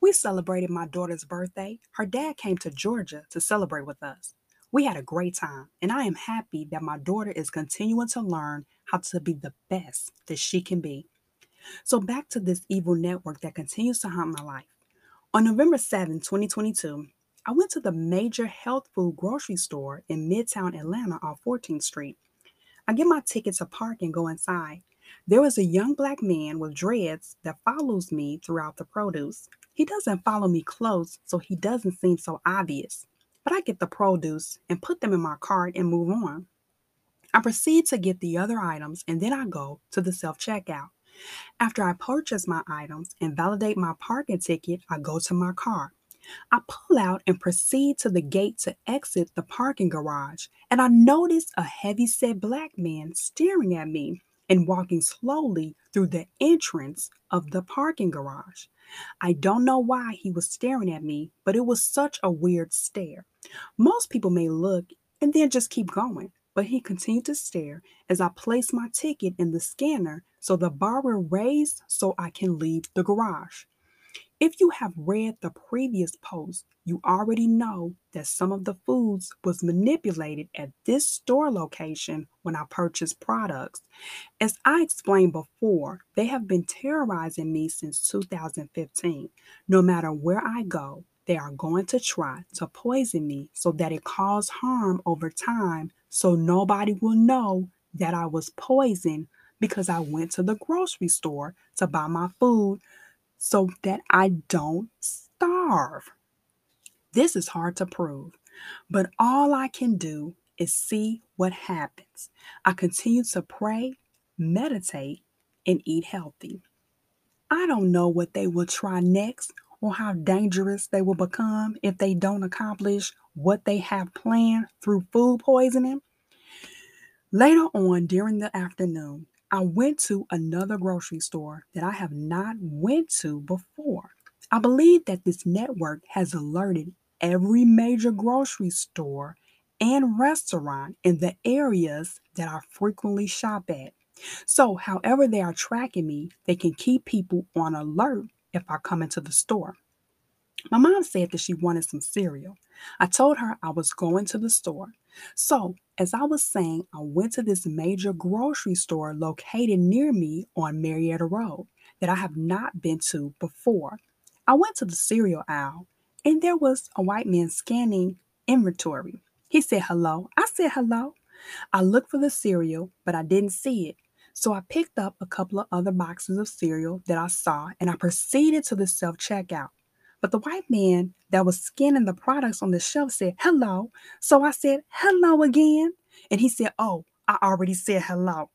We celebrated my daughter's birthday. Her dad came to Georgia to celebrate with us. We had a great time, and I am happy that my daughter is continuing to learn how to be the best that she can be. So, back to this evil network that continues to haunt my life. On November 7, 2022, I went to the major health food grocery store in Midtown Atlanta off 14th Street. I get my ticket to park and go inside. There was a young black man with dreads that follows me throughout the produce. He doesn't follow me close, so he doesn't seem so obvious. But I get the produce and put them in my cart and move on. I proceed to get the other items and then I go to the self checkout. After I purchase my items and validate my parking ticket, I go to my car. I pull out and proceed to the gate to exit the parking garage, and I notice a heavy-set black man staring at me and walking slowly through the entrance of the parking garage. I don't know why he was staring at me, but it was such a weird stare. Most people may look and then just keep going, but he continued to stare as I placed my ticket in the scanner so the bar will raise so I can leave the garage. If you have read the previous post, you already know that some of the foods was manipulated at this store location when I purchased products. As I explained before, they have been terrorizing me since 2015. No matter where I go, they are going to try to poison me so that it cause harm over time so nobody will know that I was poisoned because I went to the grocery store to buy my food so that I don't starve. This is hard to prove, but all I can do is see what happens. I continue to pray, meditate, and eat healthy. I don't know what they will try next or how dangerous they will become if they don't accomplish what they have planned through food poisoning. Later on during the afternoon, I went to another grocery store that I have not went to before. I believe that this network has alerted every major grocery store and restaurant in the areas that I frequently shop at. So, however they are tracking me, they can keep people on alert if I come into the store. My mom said that she wanted some cereal. I told her I was going to the store. So, as I was saying, I went to this major grocery store located near me on Marietta Road that I have not been to before. I went to the cereal aisle and there was a white man scanning inventory. He said hello. I said hello. I looked for the cereal, but I didn't see it. So I picked up a couple of other boxes of cereal that I saw and I proceeded to the self checkout. But the white man that was scanning the products on the shelf said, hello. So I said, hello again. And he said, oh, I already said hello.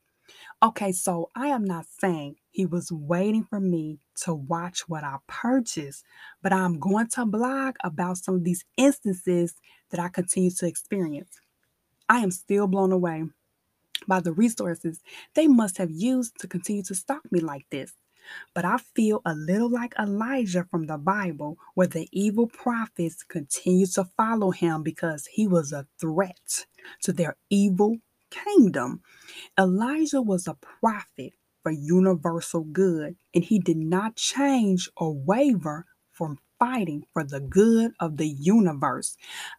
Okay, so I am not saying he was waiting for me to watch what I purchased, but I'm going to blog about some of these instances that I continue to experience. I am still blown away by the resources they must have used to continue to stalk me like this. But I feel a little like Elijah from the Bible, where the evil prophets continued to follow him because he was a threat to their evil kingdom. Elijah was a prophet for universal good, and he did not change or waver from fighting for the good of the universe.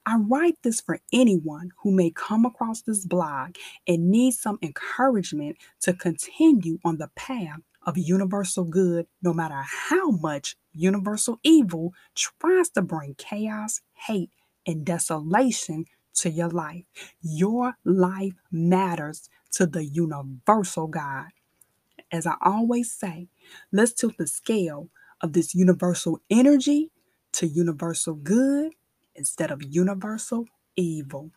I write this for anyone who may come across this blog and need some encouragement to continue on the path of universal good, no matter how much universal evil tries to bring chaos, hate, and desolation to your life. Your life matters to the universal God. As I always say, let's tilt the scale of this universal energy to universal good instead of universal evil.